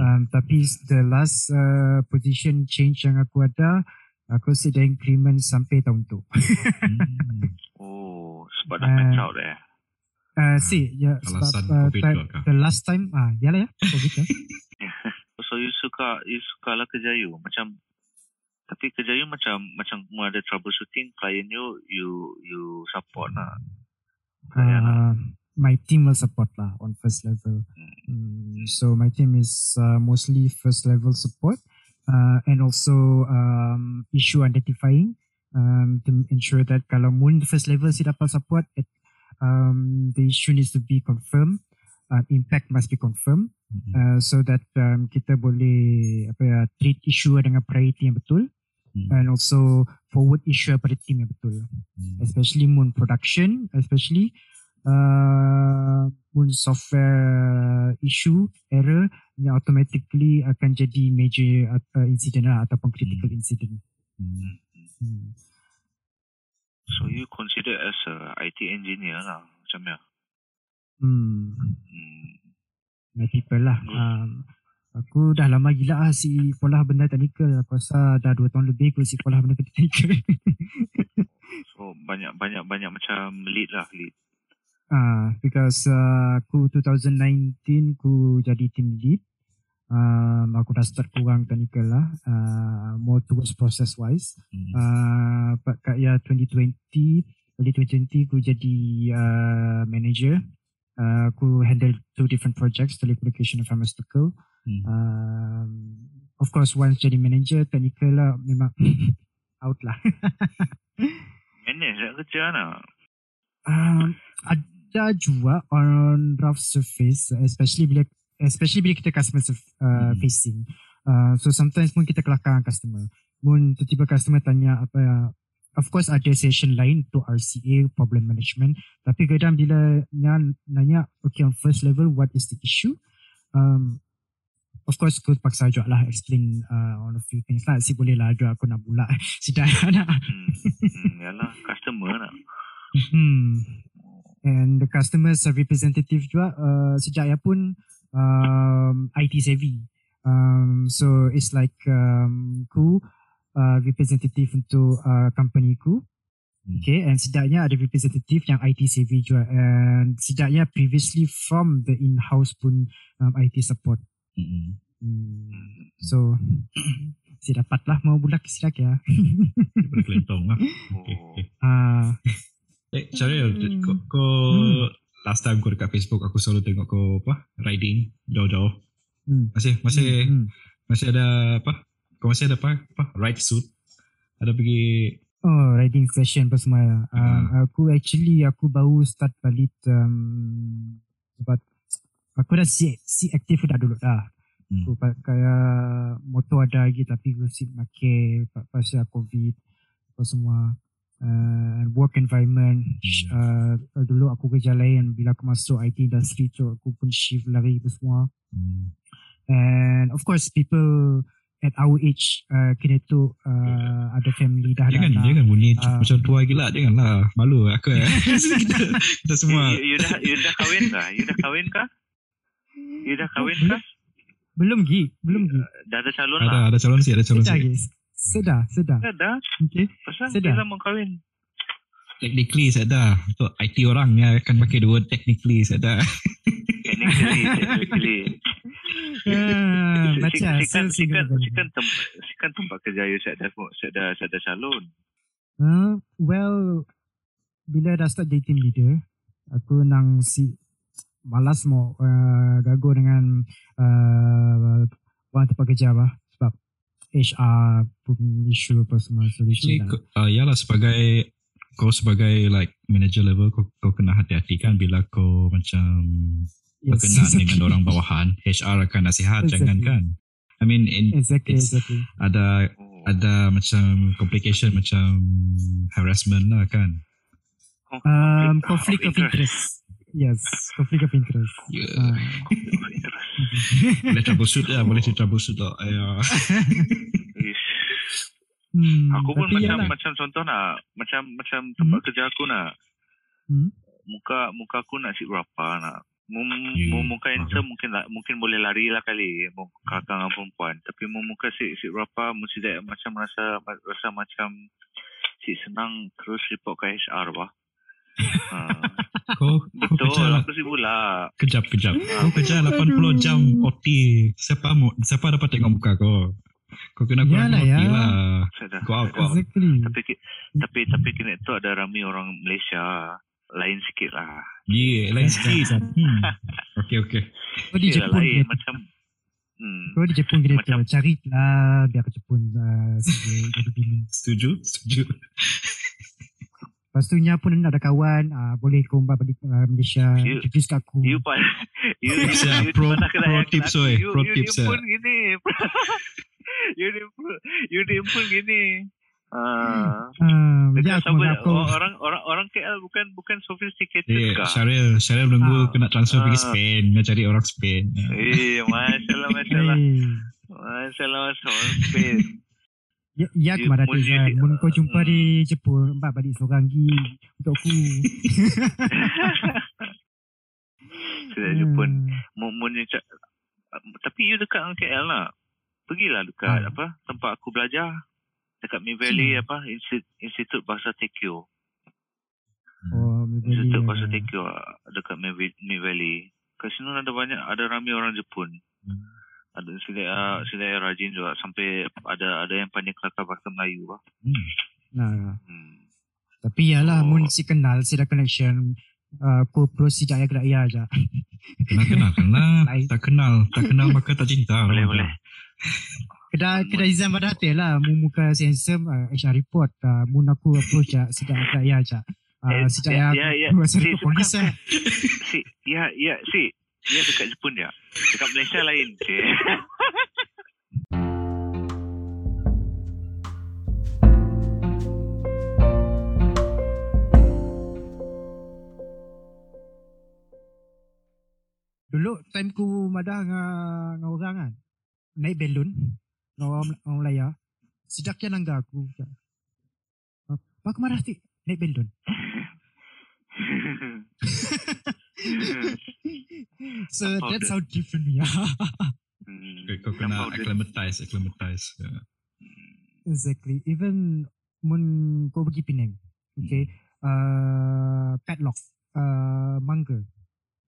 Speaker 1: Um, tapi the last uh, position change yang aku ada, aku sudah increment sampai tahun tu.
Speaker 4: Hmm. <laughs>
Speaker 2: Oh, sebab dah
Speaker 1: Ah.
Speaker 2: match out eh.
Speaker 1: Uh, si, ya,
Speaker 4: Alasan
Speaker 1: sebab uh,
Speaker 4: COVID
Speaker 1: time,
Speaker 4: juga kah?
Speaker 1: the last time, ah, yalah ya, COVID ya. <laughs> <laughs>
Speaker 2: So you suka you suka lah kerja you macam tapi kerja you macam macam mu ada troubleshooting klien you you you support lah. Ya lah.
Speaker 1: My team will support lah on first level. Mm, so my team is uh, mostly first level support uh, and also um, issue identifying um, to ensure that kalau mun first level si dapat support, it, um, the issue needs to be confirmed. Uh, impact must be confirmed.
Speaker 4: Mm.
Speaker 1: uh, so that um, kita boleh apa ya treat issue dengan priority yang betul
Speaker 4: Hmm.
Speaker 1: and also forward issue pada team yang betul
Speaker 4: Mm.
Speaker 1: especially moon production especially uh, moon software issue error yang automatically akan jadi major uh, incident lah ataupun critical
Speaker 4: Hmm.
Speaker 1: incident
Speaker 4: Mm.
Speaker 1: hmm.
Speaker 2: So you consider as a IT engineer lah macam ya.
Speaker 1: Hmm.
Speaker 2: Hmm.
Speaker 1: My people lah. Um, aku dah lama gila lah si sekolah benda teknikal. Aku rasa dah 2 tahun lebih aku si sekolah benda teknikal. <laughs>
Speaker 2: So banyak banyak banyak macam lead lah lead.
Speaker 1: Uh, because uh, aku 2019 aku jadi team lead. Um, aku dah start kurang teknikal lah. Uh, more towards process wise.
Speaker 4: Mm.
Speaker 1: Uh, kat ya 2020, early 2020 aku jadi uh, manager. Uh, aku handle two different projects, telecommunication and pharmaceutical.
Speaker 4: Mm.
Speaker 1: Um, of course, once jadi manager, technical lah memang <laughs> out lah. <laughs>
Speaker 2: Manage kerja nak.
Speaker 1: um, ada juga on rough surface, especially bila especially bila kita customer uh,
Speaker 4: Hmm.
Speaker 1: facing. Uh, so sometimes pun kita kelakar customer. Pun tiba-tiba customer tanya apa ya, of course ada session lain untuk RCA, problem management. Tapi kadang bila nanya, nanya okay on first level, what is the issue? Um, of course aku paksa juga lah explain uh, on a few things lah. Si boleh lah aku nak pula. Si dah nak.
Speaker 2: Hmm. hmm. Yalah customer nak.
Speaker 1: Hmm. And the customers representative juga uh, sejak ya pun um, IT savvy. Um, so it's like um, ku uh, representative untuk uh, company ku. Okay, and setidaknya ada representative yang IT savvy juga. And setidaknya previously from the in-house pun um, IT support.
Speaker 4: Mm.
Speaker 1: Hmm. So, <clears throat> si dapatlah mau budak silak ya.
Speaker 4: Daripada kelentong lah. <laughs> Okay, okay.
Speaker 1: Ah,
Speaker 4: Eh, Syaril,
Speaker 1: Hmm.
Speaker 4: kau, kau
Speaker 1: Hmm.
Speaker 4: last time kau dekat Facebook aku selalu tengok kau apa riding jauh-jauh.
Speaker 1: hmm.
Speaker 4: Masih masih
Speaker 1: Hmm.
Speaker 4: masih ada apa? Kau masih ada apa? Apa? Ride suit. Ada pergi
Speaker 1: Oh, riding session apa semua.
Speaker 4: Ah.
Speaker 1: Aku actually aku baru start balik um, sebab aku dah si, si aktif dah dulu dah.
Speaker 4: Hmm.
Speaker 1: Aku pakai motor ada lagi tapi aku si pakai pa- pasal covid apa semua. Uh, work environment uh, dulu aku kerja lain bila aku masuk IT industry tu aku pun shift lari apa semua
Speaker 4: hmm.
Speaker 1: and of course people at our age uh, kena tu uh, ada family dah
Speaker 4: Jangan
Speaker 1: anak.
Speaker 4: jangan bunyi
Speaker 1: Ah.
Speaker 4: macam tua gila janganlah. Malu aku eh. <laughs> kita, kita semua
Speaker 2: You, you, dah you dah kahwin kah? You dah kahwin kah? You dah kahwin kah?
Speaker 1: Belum Gi, belum Gi.
Speaker 2: Dah ada calon
Speaker 4: ada
Speaker 2: lah.
Speaker 4: ada calon sih, ada calon sih.
Speaker 1: Sedar, sedar.
Speaker 2: Dah.
Speaker 1: Okay.
Speaker 2: Pasal
Speaker 1: Sedar.
Speaker 2: bila mau kahwin?
Speaker 4: Technically dah untuk IT orang yang akan pakai the word technically dah.
Speaker 2: Technically, technically.
Speaker 1: Ah,
Speaker 2: Si-
Speaker 1: baca.
Speaker 2: si- si kan-
Speaker 1: So,
Speaker 2: si kan-
Speaker 1: single
Speaker 2: si kan tempat si kan tempat kerja you saya dah saya dah saya dah calon.
Speaker 1: Uh, well, bila dah start jadi team leader, aku nang si malas mau uh, gago dengan uh, orang tempat kerja apa sebab HR pun isu apa semua solusi
Speaker 4: Actually,
Speaker 1: lah.
Speaker 4: uh, yalah sebagai kau sebagai like manager level kau, kau kena hati-hati kan bila kau macam berkenaan dengan orang bawahan HR akan nasihat
Speaker 1: Exactly.
Speaker 4: jangan kan I mean in,
Speaker 1: Exactly,
Speaker 4: it's-
Speaker 1: exactly.
Speaker 4: ada ada macam complication macam harassment lah kan
Speaker 1: Um,
Speaker 2: conflict
Speaker 1: of interest. Yes, conflict of interest. Uh,
Speaker 2: of interest.
Speaker 4: Boleh <laughs> troubleshoot lah boleh troubleshoot lah ya
Speaker 2: Ish.
Speaker 1: hmm,
Speaker 2: Aku pun macam
Speaker 1: yalah.
Speaker 2: macam contoh nak macam macam tempat kerja aku nak
Speaker 1: Hmm.
Speaker 2: muka muka aku nak si berapa nak Mu,
Speaker 4: Hmm.
Speaker 2: mu muka handsome mungkin lah, mungkin boleh lari lah kali mu kakak dengan perempuan tapi mu muka si si berapa mesti dia macam rasa rasa macam si senang terus report ke HR bah. Ha.
Speaker 4: kau kau
Speaker 2: Betul, aku si pula.
Speaker 4: kejap kejap kau kerja 80 jam OT siapa mau siapa dapat tengok muka kau kau kena kurang
Speaker 1: Yalah,
Speaker 4: OT
Speaker 1: ya.
Speaker 4: lah. Go out, out.
Speaker 1: Exactly.
Speaker 2: Tapi tapi tapi kini tu ada ramai orang Malaysia lain sikit lah.
Speaker 4: Yeah, lain sikit. Hmm. Okay, okay.
Speaker 1: Kau di Jepun
Speaker 2: lain
Speaker 1: kena
Speaker 2: macam hmm.
Speaker 1: Kau di Jepun kena
Speaker 2: Macam-
Speaker 1: tu Cari lah Biar ke Jepun uh, bingung
Speaker 4: Setuju? Setuju.
Speaker 1: Lepas tu Nya pun ada kawan, uh, boleh kau balik uh, Malaysia,
Speaker 2: You-
Speaker 1: introduce kat aku.
Speaker 2: You pan <laughs> You you,
Speaker 4: Siap,
Speaker 2: you
Speaker 4: pro- pro tips, oi,
Speaker 2: you,
Speaker 4: pro
Speaker 2: you
Speaker 4: tips,
Speaker 2: ni pun gini <laughs> You ni pun You ni pun gini Ah,
Speaker 1: Uh, ya,
Speaker 2: Dekat
Speaker 1: aku
Speaker 2: orang orang orang KL bukan bukan sophisticated
Speaker 4: Eh,
Speaker 2: kah?
Speaker 4: Syaril, Syaril menunggu
Speaker 1: Ah.
Speaker 4: kena transfer pergi
Speaker 2: Ah.
Speaker 4: Spain. Nak cari orang Spain. Ah.
Speaker 2: Eh, masalah masalah.
Speaker 1: Eh,
Speaker 2: Masalah masalah. Spain.
Speaker 1: Ya, ya
Speaker 2: mun
Speaker 1: Tizan.
Speaker 2: you-
Speaker 1: Mun kau jumpa
Speaker 2: Hmm.
Speaker 1: di Jepun, mbak balik seorang lagi untuk aku. <laughs>
Speaker 2: Sudah jumpa.
Speaker 1: Hmm.
Speaker 2: Mun mun tapi you dekat dengan KL lah. Pergilah dekat
Speaker 1: Ah.
Speaker 2: apa tempat aku belajar dekat Mi Valley
Speaker 1: Hmm.
Speaker 2: apa Institut, Institut Bahasa Tekyo.
Speaker 1: Oh, maybe.
Speaker 2: Institut Bahasa Tekyo ah, dekat Mi, Mi Valley. Kat sini ada banyak ada ramai orang Jepun.
Speaker 4: Hmm.
Speaker 2: Ada sila uh, sila yang rajin juga sampai ada ada yang pandai kelakar bahasa Melayu lah.
Speaker 4: Hmm.
Speaker 1: Nah,
Speaker 2: Hmm.
Speaker 1: tapi yalah,
Speaker 2: Oh.
Speaker 1: mun si kenal, si ada connection. Uh, aku pro si dah ya ya aja.
Speaker 4: Kenal kenal kenal. <laughs>
Speaker 1: Lain.
Speaker 4: tak kenal, tak kenal <laughs> maka tak cinta.
Speaker 2: Boleh boleh.
Speaker 1: Kedai kedai Izan pada hati lah, mu muka si handsome, uh, HR report, uh, mun aku approach ya, si dah ya aja.
Speaker 2: Eh,
Speaker 1: Uh, si dah ya,
Speaker 2: ya, <laughs> ya. Si,
Speaker 1: polis
Speaker 2: bukan,
Speaker 1: lah.
Speaker 2: Si, ya, ya, si. Ya dekat Jepun ya. Dekat Malaysia lain.
Speaker 1: Dulu time ku madah dengan dengan orang kan. Naik belon. Dengan orang, orang. Sidak yang nangga aku. Pak marah ti naik belon. <laughs> So
Speaker 2: Apa
Speaker 1: that's how different we are.
Speaker 2: Hmm.
Speaker 4: Kau, kau kena acclimatize, acclimatize. Ya.
Speaker 1: exactly. Even mun kau pergi Penang. Okay. Uh, padlock. Uh, mangga.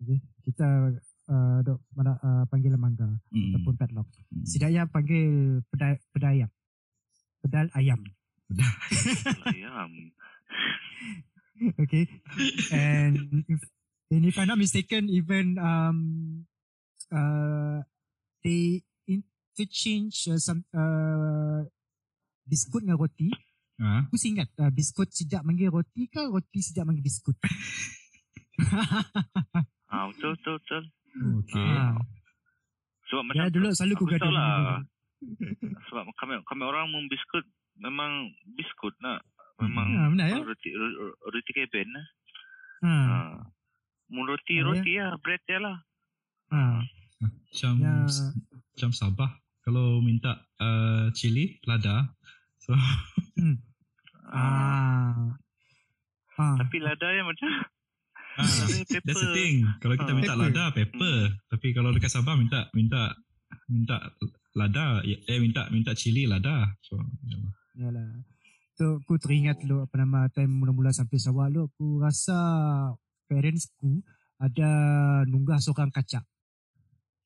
Speaker 1: Okay. Kita uh, dok mana uh, panggil mangga
Speaker 4: Hmm.
Speaker 1: ataupun padlock.
Speaker 4: Hmm.
Speaker 1: Si Daya panggil pedai pedayam. Pedal ayam.
Speaker 2: Ayam. <laughs>
Speaker 1: okay. And if and if I'm not mistaken, even um uh they interchange uh, some uh biskut dengan roti.
Speaker 4: Ah,
Speaker 1: Aku ingat uh, biskut sidak manggil roti ke roti sidak manggil biskut. <laughs>
Speaker 2: Ah, betul, betul, betul.
Speaker 4: okay.
Speaker 1: Ah.
Speaker 2: Sebab macam
Speaker 1: Ya dulu selalu
Speaker 2: aku
Speaker 1: gaduh.
Speaker 2: lah. sebab kami kami orang mung biskut memang biskut nak. Memang
Speaker 1: Ah, benar ya?
Speaker 2: roti ro- roti keben lah.
Speaker 1: Ha.
Speaker 2: Ah. Mun roti
Speaker 1: Ah, ya.
Speaker 2: roti lah, bread dia lah.
Speaker 1: Ha.
Speaker 4: Macam
Speaker 1: Ya.
Speaker 4: macam Sabah kalau minta uh, cili lada. So <laughs>
Speaker 2: Ah.
Speaker 1: Ah. Ah.
Speaker 2: Tapi lada yang macam <laughs>
Speaker 4: ah, that's the
Speaker 2: pepper.
Speaker 4: thing. Kalau kita
Speaker 2: Ah.
Speaker 4: minta
Speaker 1: Pepper.
Speaker 4: lada pepper, tapi kalau dekat Sabah minta minta minta lada eh minta minta cili lada. So ya.
Speaker 1: Yalah. So aku teringat dulu apa nama time mula-mula sampai Sarawak dulu aku rasa parents ku ada nunggah seorang kacak.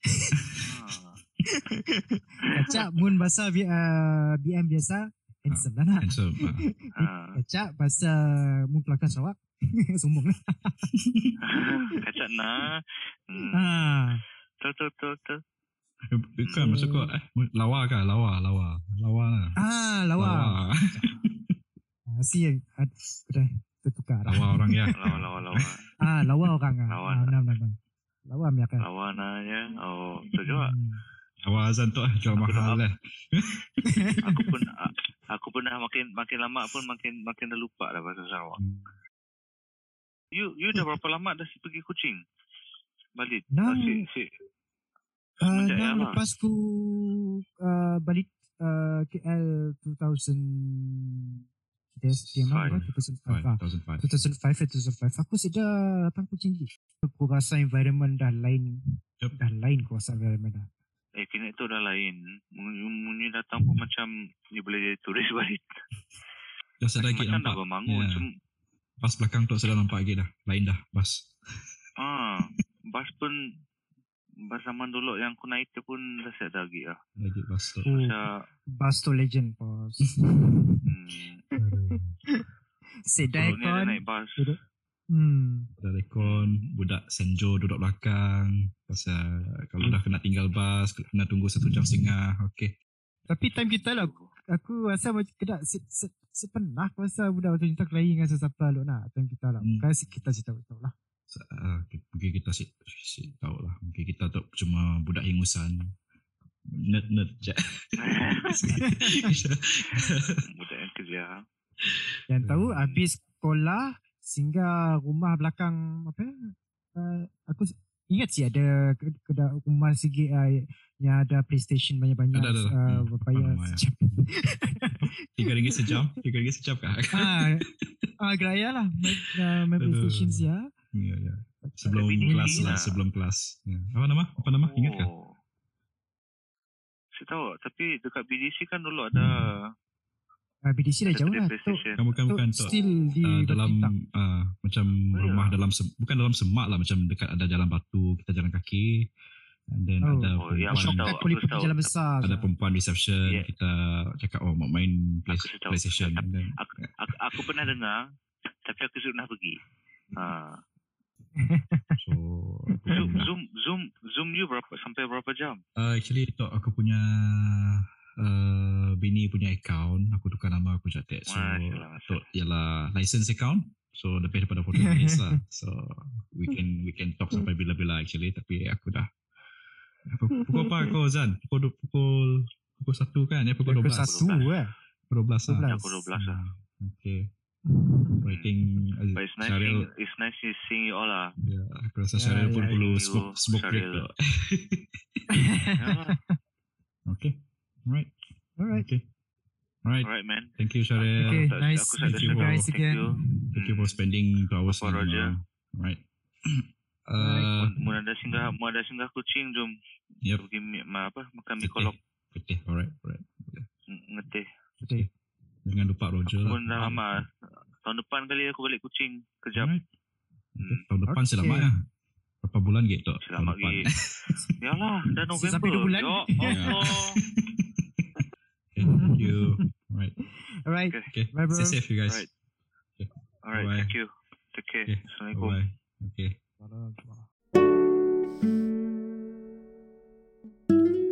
Speaker 2: Ah.
Speaker 1: Kacak mun bahasa uh, BM biasa handsome lah nak.
Speaker 4: handsome. Ah.
Speaker 2: Ah.
Speaker 1: Kacak bahasa mun kelakar Sarawak <laughs> sombong lah.
Speaker 2: Kacak na. Hmm.
Speaker 1: Ah.
Speaker 2: Betul, betul, betul.
Speaker 4: Eh, Bukan maksud kau eh lawa kah lawa lawa lawa lah.
Speaker 1: Ah, lawa. Ah, si yang ad, sudah tertukar.
Speaker 4: lawa orang ya. <laughs>
Speaker 2: Lawa, lawa, lawa.
Speaker 1: Ah, lawa orang ah.
Speaker 2: Lawa
Speaker 1: Ah,
Speaker 2: lah.
Speaker 1: benar benar. benar. Lawa mi akan.
Speaker 2: Lawa nanya. Oh, juga.
Speaker 1: Hmm.
Speaker 4: Lawa azan tu ah jual
Speaker 2: Aku
Speaker 4: mahal lah.
Speaker 2: Aku <laughs> pun a- aku pun dah makin makin lama pun makin makin dah lupa dah bahasa Sarawak.
Speaker 1: Hmm.
Speaker 2: You you dah berapa lama dah si pergi Kuching? Balik.
Speaker 1: Nah.
Speaker 2: Ah, si, si,
Speaker 1: Uh, nah,
Speaker 2: lah.
Speaker 1: lepas ku uh, balik uh, KL 2000 kita diam apa 2005 ah.
Speaker 4: 2005.
Speaker 1: 2005 2005 aku sudah datang Kuching lagi. Aku rasa environment dah lain.
Speaker 4: Yup.
Speaker 1: Dah lain aku rasa environment dah.
Speaker 2: eh kini tu dah lain. Muni datang pun macam ni boleh jadi turis <laughs> balik.
Speaker 4: Dah sedar lagi
Speaker 2: macam dah
Speaker 4: nampak.
Speaker 2: bermangun. Cuma,
Speaker 4: Pas belakang tu sudah nampak lagi dah. Lain dah bas.
Speaker 2: ah, bas pun bas zaman dulu yang aku naik tu pun dah siap dah lagi lah.
Speaker 4: Lagi bas tu.
Speaker 1: Oh,
Speaker 2: Macam,
Speaker 1: Basto Legend bos.
Speaker 2: hmm, <laughs>
Speaker 1: Sedai kon.
Speaker 2: naik bas.
Speaker 1: Hmm.
Speaker 4: Ada rekon, budak Senjo duduk belakang. Pasal kalau dah kena tinggal bas, kena tunggu satu jam setengah. Okay.
Speaker 1: Tapi time kita lah aku, aku rasa macam kena se, se, Sepernah pasal budak tu kita kelahi dengan sesiapa lu nak atau kita lah.
Speaker 4: Hmm.
Speaker 1: Kasih kita cerita tahu lah.
Speaker 4: Uh, mungkin kita si, si tahu lah. Mungkin kita tu cuma budak hingusan. Nerd-nerd je. <laughs>
Speaker 2: Budak yang kerja.
Speaker 1: Yang tahu
Speaker 4: Hmm.
Speaker 1: habis sekolah singgah rumah belakang apa ya? Uh, aku ingat sih ada ke- kedai rumah sikit uh, yang ada PlayStation banyak-banyak
Speaker 4: Ada, ada, ada.
Speaker 1: uh,
Speaker 4: Hmm,
Speaker 1: bayar
Speaker 4: faham, ya.
Speaker 1: sejam. <laughs>
Speaker 4: Tiga ringgit sejam. Tiga ringgit sejam kah?
Speaker 1: ah, ah geraya lah main, uh, main. PlayStation sih ya.
Speaker 4: Ya, ya. Sebelum
Speaker 2: Tapi
Speaker 4: kelas lah.
Speaker 2: lah.
Speaker 4: Sebelum kelas. Ya. Apa nama? Apa nama? Ingat kah?
Speaker 2: Oh. Saya tahu, tapi dekat BDC kan dulu ada
Speaker 1: Uh, BDC dah jauh lah. Tu,
Speaker 2: PlayStation.
Speaker 4: Kan bukan
Speaker 1: tu. still di
Speaker 4: Uh, dalam uh, macam
Speaker 2: Oh,
Speaker 4: rumah
Speaker 2: ya.
Speaker 4: dalam sem- bukan dalam semak lah macam dekat ada jalan batu kita jalan kaki and then
Speaker 1: Oh.
Speaker 4: ada
Speaker 2: Oh, aku
Speaker 4: perempuan
Speaker 1: Shortcut
Speaker 2: tahu, aku
Speaker 1: pergi jalan besar.
Speaker 4: ada perempuan reception
Speaker 2: Yeah.
Speaker 4: kita cakap oh mau main play,
Speaker 2: Aku.
Speaker 4: PlayStation then
Speaker 2: Aku, aku, aku pernah dengar, tapi aku pernah pergi. Ha. <laughs>
Speaker 4: so
Speaker 2: Zoom, zoom, zoom, zoom you berapa sampai berapa jam?
Speaker 4: Uh, actually tu aku punya uh, bini punya account aku tukar nama aku Jatet so tu ialah license account. So lebih daripada 40 <laughs> minutes lah. So we can we can talk sampai bila-bila actually. Tapi aku dah pukul, pukul apa kau Zan? Pukul pukul pukul satu kan? Ya pukul
Speaker 1: Pukul
Speaker 4: 12
Speaker 1: satu eh.
Speaker 4: pukul 12 lah.
Speaker 1: 12.
Speaker 2: Pukul 12 lah.
Speaker 4: okay I think uh,
Speaker 2: But it's nice,
Speaker 4: Syaril
Speaker 2: it's nice to seeing you all lah.
Speaker 4: ya, aku rasa
Speaker 1: Ya,
Speaker 4: Syaril pun
Speaker 1: ya,
Speaker 4: perlu
Speaker 2: you,
Speaker 4: smoke, smoke break tu.
Speaker 2: Ya <laughs>
Speaker 4: okay alright
Speaker 1: Alright.
Speaker 4: okay alright
Speaker 2: Alright man.
Speaker 4: Thank you, Syaril.
Speaker 1: Okay,
Speaker 2: Aku
Speaker 1: nice
Speaker 2: aku tak ada
Speaker 1: meeting you
Speaker 2: cakap.
Speaker 1: guys
Speaker 2: Thank
Speaker 1: again.
Speaker 2: you.
Speaker 4: Thank you for spending two hours
Speaker 2: Apa, Roger?
Speaker 4: Right. Uh,
Speaker 2: Mu ada singgah, mu ada singgah kucing jom.
Speaker 4: yep.
Speaker 2: Pergi ma, apa makan mi
Speaker 4: Ketih.
Speaker 2: kolok
Speaker 4: Ketih. Alright. Alright.
Speaker 2: ng- ngeteh.
Speaker 4: Jangan lupa Roger
Speaker 2: aku
Speaker 4: lah.
Speaker 2: pun dah lama. Tahun depan kali aku balik kucing kejap.
Speaker 4: Right.
Speaker 2: Hmm.
Speaker 4: Tahun depan
Speaker 1: okay.
Speaker 4: selamat lah. Berapa bulan gitu?
Speaker 2: Selamat gitu. <laughs> Yalah, dah November.
Speaker 1: Sampai 2 bulan.
Speaker 2: Ya, <laughs> ya.
Speaker 4: Allah. thank you. Alright.
Speaker 1: Alright.
Speaker 2: Okay.
Speaker 4: okay.
Speaker 1: Bye, bro.
Speaker 4: Stay safe, you guys.
Speaker 2: Alright. Okay.
Speaker 4: Alright,
Speaker 2: thank you. Take care.
Speaker 4: Okay.
Speaker 2: Assalamualaikum.
Speaker 4: Bye. Okay.
Speaker 1: Bye. Okay. Thank you.